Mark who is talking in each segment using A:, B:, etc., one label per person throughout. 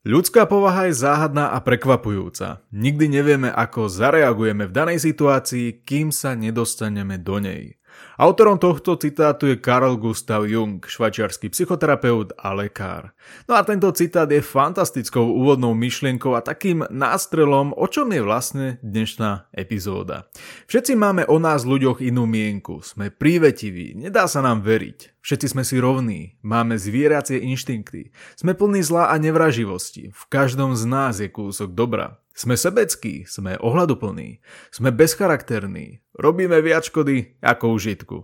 A: Ľudská povaha je záhadná a prekvapujúca. Nikdy nevieme, ako zareagujeme v danej situácii, kým sa nedostaneme do nej. Autorom tohto citátu je Carl Gustav Jung, švajčiarsky psychoterapeut a lekár. No a tento citát je fantastickou úvodnou myšlienkou a takým nástrelom, o čom je vlastne dnešná epizóda. Všetci máme o nás ľuďoch inú mienku, sme prívetiví, nedá sa nám veriť. Všetci sme si rovní, máme zvieracie inštinkty, sme plní zla a nevraživosti, v každom z nás je kúsok dobra. Sme sebeckí, sme ohľaduplní, sme bezcharakterní, robíme viac škody ako užitku.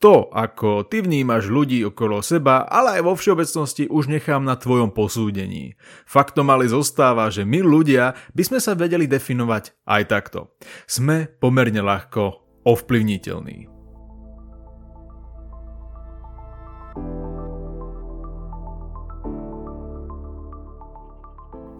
A: To, ako ty vnímaš ľudí okolo seba, ale aj vo všeobecnosti už nechám na tvojom posúdení. Faktom ale zostáva, že my ľudia by sme sa vedeli definovať aj takto. Sme pomerne ľahko ovplyvniteľní.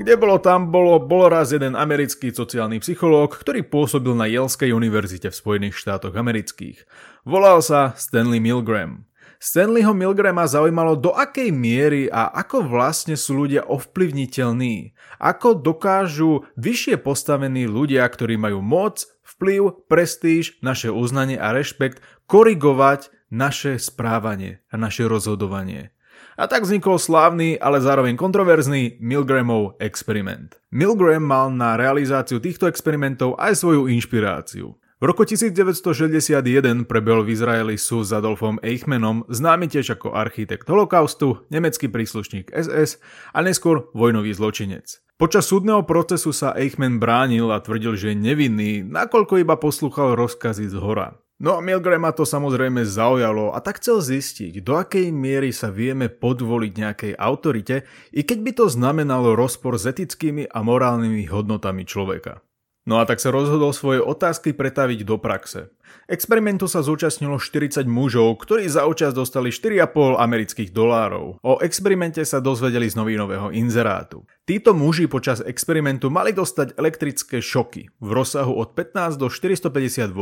A: Kde bolo tam bolo, bol raz jeden americký sociálny psychológ, ktorý pôsobil na Yaleskej univerzite v Spojených štátoch amerických. Volal sa Stanley Milgram. Stanleyho Milgrama zaujímalo, do akej miery a ako vlastne sú ľudia ovplyvniteľní. Ako dokážu vyššie postavení ľudia, ktorí majú moc, vplyv, prestíž, naše uznanie a rešpekt, korigovať naše správanie a naše rozhodovanie. A tak vznikol slávny, ale zároveň kontroverzný Milgramov experiment. Milgram mal na realizáciu týchto experimentov aj svoju inšpiráciu. V roku 1961 prebehol v Izraeli súd s Adolfom Eichmannom, známy tiež ako architekt holokaustu, nemecký príslušník SS a neskôr vojnový zločinec. Počas súdneho procesu sa Eichmann bránil a tvrdil, že je nevinný, nakoľko iba poslúchal rozkazy z hora. No a Milgrama to samozrejme zaujalo a tak chcel zistiť, do akej miery sa vieme podvoliť nejakej autorite, i keď by to znamenalo rozpor s etickými a morálnymi hodnotami človeka. No a tak sa rozhodol svoje otázky pretaviť do praxe. Experimentu sa zúčastnilo 40 mužov, ktorí za účasť dostali 4,5 amerických dolárov. O experimente sa dozvedeli z novinového inzerátu. Títo muži počas experimentu mali dostať elektrické šoky v rozsahu od 15 do 450 V.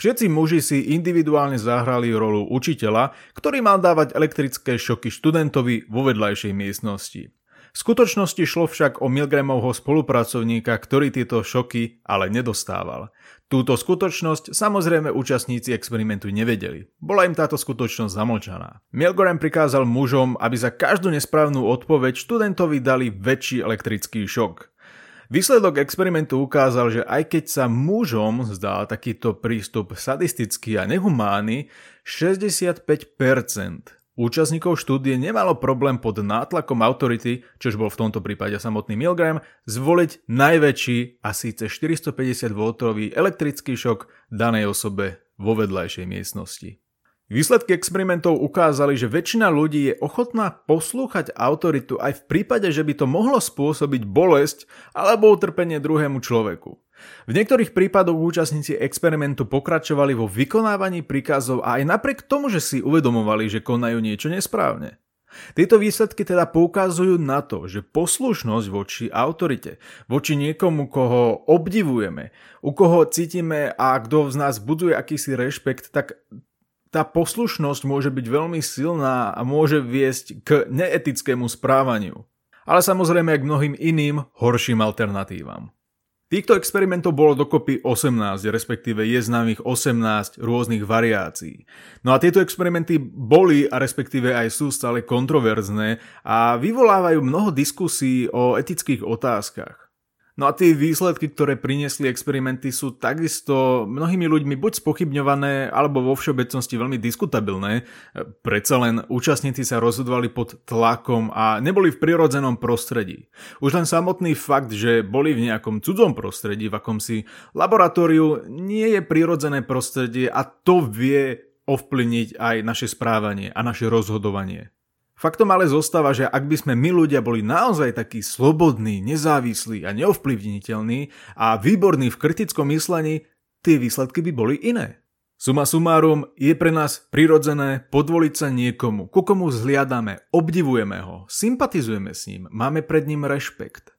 A: Všetci muži si individuálne zahrali rolu učiteľa, ktorý mal dávať elektrické šoky študentovi vo vedľajšej miestnosti. V skutočnosti šlo však o Milgramovho spolupracovníka, ktorý tieto šoky ale nedostával. Túto skutočnosť samozrejme účastníci experimentu nevedeli. Bola im táto skutočnosť zamlčaná. Milgram prikázal mužom, aby za každú nesprávnu odpoveď študentovi dali väčší elektrický šok. Výsledok experimentu ukázal, že aj keď sa mužom zdá takýto prístup sadistický a nehumánny, 65% Účastníkov štúdie nemalo problém pod nátlakom autority, čož bol v tomto prípade samotný Milgram, zvoliť najväčší a síce 450 V elektrický šok danej osobe vo vedľajšej miestnosti. Výsledky experimentov ukázali, že väčšina ľudí je ochotná poslúchať autoritu aj v prípade, že by to mohlo spôsobiť bolesť alebo utrpenie druhému človeku. V niektorých prípadoch účastníci experimentu pokračovali vo vykonávaní príkazov a aj napriek tomu, že si uvedomovali, že konajú niečo nesprávne. Tieto výsledky teda poukazujú na to, že poslušnosť voči autorite, voči niekomu, koho obdivujeme, u koho cítime a kto z nás buduje akýsi rešpekt, tak tá poslušnosť môže byť veľmi silná a môže viesť k neetickému správaniu. Ale samozrejme aj k mnohým iným horším alternatívam. Týchto experimentov bolo dokopy 18, respektíve je známych 18 rôznych variácií. No a tieto experimenty boli a respektíve aj sú stále kontroverzné a vyvolávajú mnoho diskusí o etických otázkach. No a tie výsledky, ktoré priniesli experimenty sú takisto mnohými ľuďmi buď spochybňované, alebo vo všeobecnosti veľmi diskutabilné. Predsa len účastníci sa rozhodovali pod tlakom a neboli v prirodzenom prostredí. Už len samotný fakt, že boli v nejakom cudzom prostredí, v akomsi laboratóriu, nie je prirodzené prostredie a to vie ovplyvniť aj naše správanie a naše rozhodovanie. Faktom ale zostáva, že ak by sme my ľudia boli naozaj takí slobodní, nezávislí a neovplyvniteľní a výborní v kritickom myslení, tie výsledky by boli iné. Suma sumárum, je pre nás prirodzené podvoliť sa niekomu, ku komu zhliadame, obdivujeme ho, sympatizujeme s ním, máme pred ním rešpekt.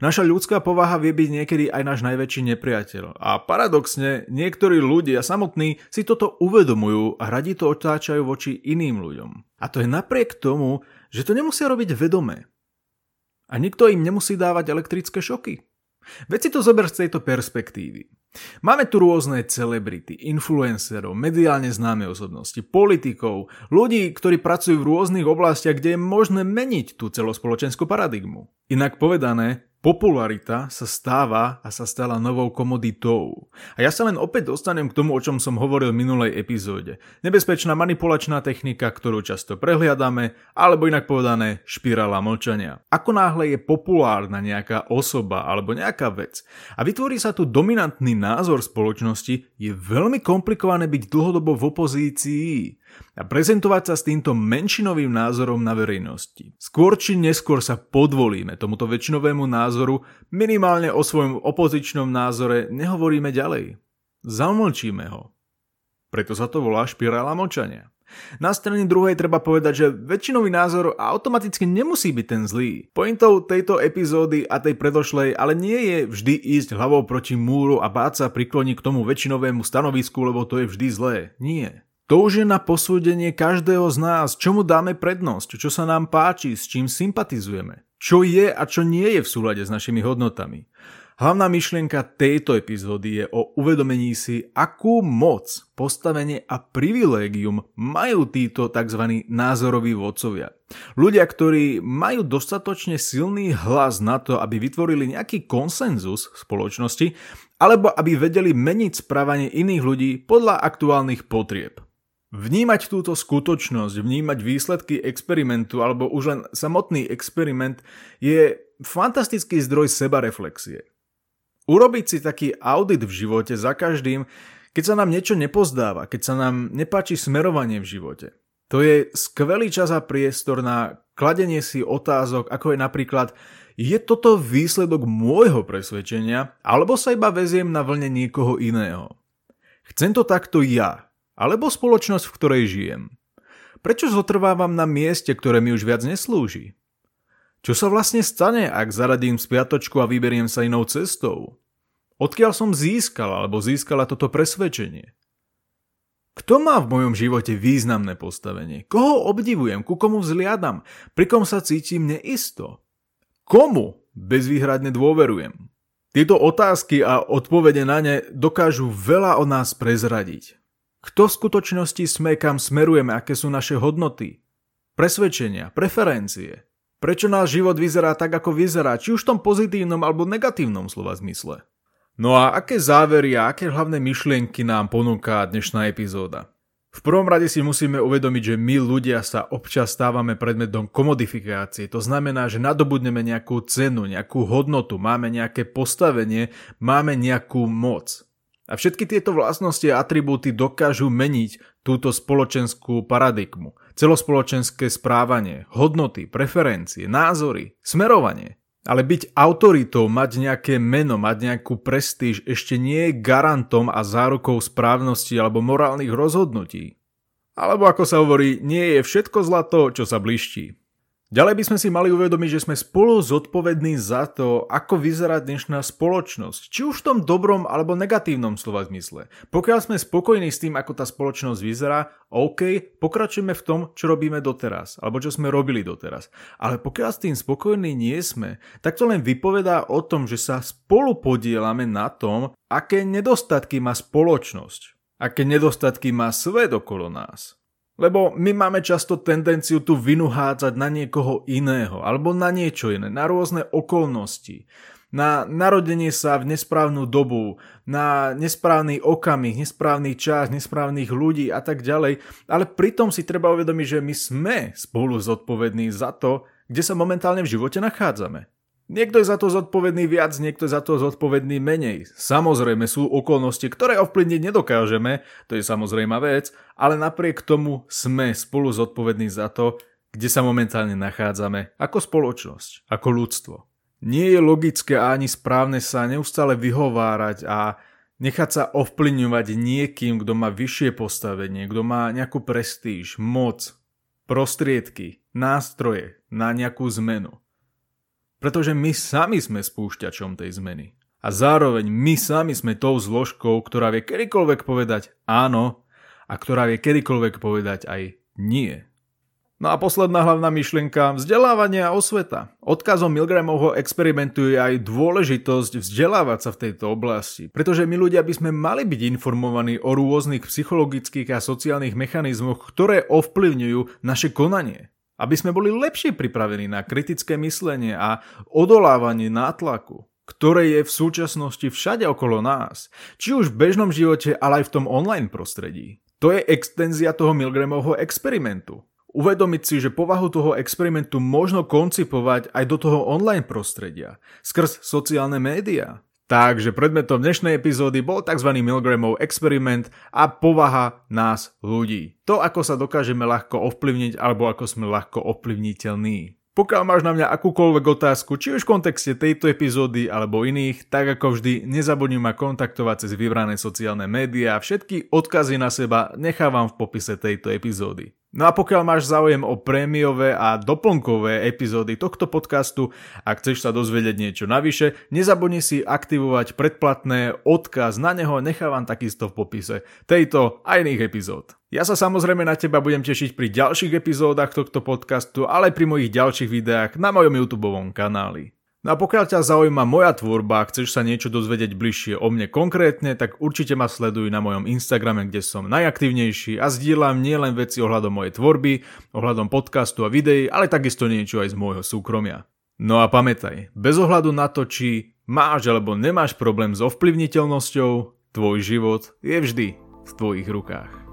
A: Naša ľudská povaha vie byť niekedy aj náš najväčší nepriateľ. A paradoxne, niektorí ľudia samotní si toto uvedomujú a radi to otáčajú voči iným ľuďom. A to je napriek tomu, že to nemusia robiť vedome. A nikto im nemusí dávať elektrické šoky. Veď si to zober z tejto perspektívy. Máme tu rôzne celebrity, influencerov, mediálne známe osobnosti, politikov, ľudí, ktorí pracujú v rôznych oblastiach, kde je možné meniť tú celospoločenskú paradigmu. Inak povedané, Popularita sa stáva a sa stala novou komoditou. A ja sa len opäť dostanem k tomu, o čom som hovoril v minulej epizóde. Nebezpečná manipulačná technika, ktorú často prehliadame, alebo inak povedané špirála mlčania. Ako náhle je populárna nejaká osoba alebo nejaká vec a vytvorí sa tu dominantný názor spoločnosti, je veľmi komplikované byť dlhodobo v opozícii a prezentovať sa s týmto menšinovým názorom na verejnosti. Skôr či neskôr sa podvolíme tomuto väčšinovému názoru, minimálne o svojom opozičnom názore nehovoríme ďalej. Zamlčíme ho. Preto sa to volá špirála močania. Na strane druhej treba povedať, že väčšinový názor automaticky nemusí byť ten zlý. Pointou tejto epizódy a tej predošlej ale nie je vždy ísť hlavou proti múru a báť sa prikloniť k tomu väčšinovému stanovisku, lebo to je vždy zlé. Nie. To už je na posúdenie každého z nás, čomu dáme prednosť, čo sa nám páči, s čím sympatizujeme, čo je a čo nie je v súlade s našimi hodnotami. Hlavná myšlienka tejto epizódy je o uvedomení si, akú moc, postavenie a privilégium majú títo tzv. názoroví vodcovia. Ľudia, ktorí majú dostatočne silný hlas na to, aby vytvorili nejaký konsenzus v spoločnosti, alebo aby vedeli meniť správanie iných ľudí podľa aktuálnych potrieb. Vnímať túto skutočnosť, vnímať výsledky experimentu alebo už len samotný experiment je fantastický zdroj sebareflexie. Urobiť si taký audit v živote za každým, keď sa nám niečo nepozdáva, keď sa nám nepáči smerovanie v živote. To je skvelý čas a priestor na kladenie si otázok, ako je napríklad, je toto výsledok môjho presvedčenia, alebo sa iba veziem na vlne niekoho iného. Chcem to takto ja, alebo spoločnosť, v ktorej žijem? Prečo zotrvávam na mieste, ktoré mi už viac neslúži? Čo sa vlastne stane, ak zaradím spiatočku a vyberiem sa inou cestou? Odkiaľ som získal alebo získala toto presvedčenie? Kto má v mojom živote významné postavenie? Koho obdivujem? Ku komu vzliadam? Pri kom sa cítim neisto? Komu bezvýhradne dôverujem? Tieto otázky a odpovede na ne dokážu veľa o nás prezradiť. Kto v skutočnosti sme, kam smerujeme, aké sú naše hodnoty, presvedčenia, preferencie. Prečo náš život vyzerá tak, ako vyzerá, či už v tom pozitívnom alebo negatívnom slova zmysle. No a aké závery a aké hlavné myšlienky nám ponúka dnešná epizóda? V prvom rade si musíme uvedomiť, že my ľudia sa občas stávame predmetom komodifikácie. To znamená, že nadobudneme nejakú cenu, nejakú hodnotu, máme nejaké postavenie, máme nejakú moc. A všetky tieto vlastnosti a atribúty dokážu meniť túto spoločenskú paradigmu, celospoločenské správanie, hodnoty, preferencie, názory, smerovanie. Ale byť autoritou, mať nejaké meno, mať nejakú prestíž ešte nie je garantom a zárukou správnosti alebo morálnych rozhodnutí. Alebo ako sa hovorí, nie je všetko zlato, čo sa bliští. Ďalej by sme si mali uvedomiť, že sme spolu zodpovední za to, ako vyzerá dnešná spoločnosť, či už v tom dobrom alebo negatívnom slova zmysle. Pokiaľ sme spokojní s tým, ako tá spoločnosť vyzerá, OK, pokračujeme v tom, čo robíme doteraz, alebo čo sme robili doteraz. Ale pokiaľ s tým spokojní nie sme, tak to len vypovedá o tom, že sa spolu podielame na tom, aké nedostatky má spoločnosť, aké nedostatky má svet okolo nás. Lebo my máme často tendenciu tu vynuhádzať na niekoho iného, alebo na niečo iné, na rôzne okolnosti, na narodenie sa v nesprávnu dobu, na nesprávny okamih, nesprávny čas, nesprávnych ľudí a tak ďalej. Ale pritom si treba uvedomiť, že my sme spolu zodpovední za to, kde sa momentálne v živote nachádzame. Niekto je za to zodpovedný viac, niekto je za to zodpovedný menej. Samozrejme sú okolnosti, ktoré ovplyvniť nedokážeme, to je samozrejmá vec, ale napriek tomu sme spolu zodpovední za to, kde sa momentálne nachádzame ako spoločnosť, ako ľudstvo. Nie je logické a ani správne sa neustále vyhovárať a nechať sa ovplyvňovať niekým, kto má vyššie postavenie, kto má nejakú prestíž, moc, prostriedky, nástroje na nejakú zmenu. Pretože my sami sme spúšťačom tej zmeny. A zároveň my sami sme tou zložkou, ktorá vie kedykoľvek povedať áno a ktorá vie kedykoľvek povedať aj nie. No a posledná hlavná myšlienka, vzdelávanie a osveta. Odkazom Milgramovho experimentu je aj dôležitosť vzdelávať sa v tejto oblasti, pretože my ľudia by sme mali byť informovaní o rôznych psychologických a sociálnych mechanizmoch, ktoré ovplyvňujú naše konanie. Aby sme boli lepšie pripravení na kritické myslenie a odolávanie nátlaku, ktoré je v súčasnosti všade okolo nás, či už v bežnom živote, ale aj v tom online prostredí. To je extenzia toho Milgramovho experimentu. Uvedomiť si, že povahu toho experimentu možno koncipovať aj do toho online prostredia, skrz sociálne médiá. Takže predmetom dnešnej epizódy bol tzv. Milgramov experiment a povaha nás ľudí. To, ako sa dokážeme ľahko ovplyvniť alebo ako sme ľahko ovplyvniteľní. Pokiaľ máš na mňa akúkoľvek otázku, či už v kontexte tejto epizódy alebo iných, tak ako vždy nezabudni ma kontaktovať cez vybrané sociálne médiá všetky odkazy na seba nechávam v popise tejto epizódy. No a pokiaľ máš záujem o prémiové a doplnkové epizódy tohto podcastu a chceš sa dozvedieť niečo navyše, nezabudni si aktivovať predplatné, odkaz na neho nechávam takisto v popise tejto a iných epizód. Ja sa samozrejme na teba budem tešiť pri ďalších epizódach tohto podcastu, ale aj pri mojich ďalších videách na mojom YouTube kanáli. No a pokiaľ ťa zaujíma moja tvorba a chceš sa niečo dozvedieť bližšie o mne konkrétne, tak určite ma sleduj na mojom Instagrame, kde som najaktívnejší a zdieľam nielen veci ohľadom mojej tvorby, ohľadom podcastu a videí, ale takisto niečo aj z môjho súkromia. No a pamätaj, bez ohľadu na to, či máš alebo nemáš problém s ovplyvniteľnosťou, tvoj život je vždy v tvojich rukách.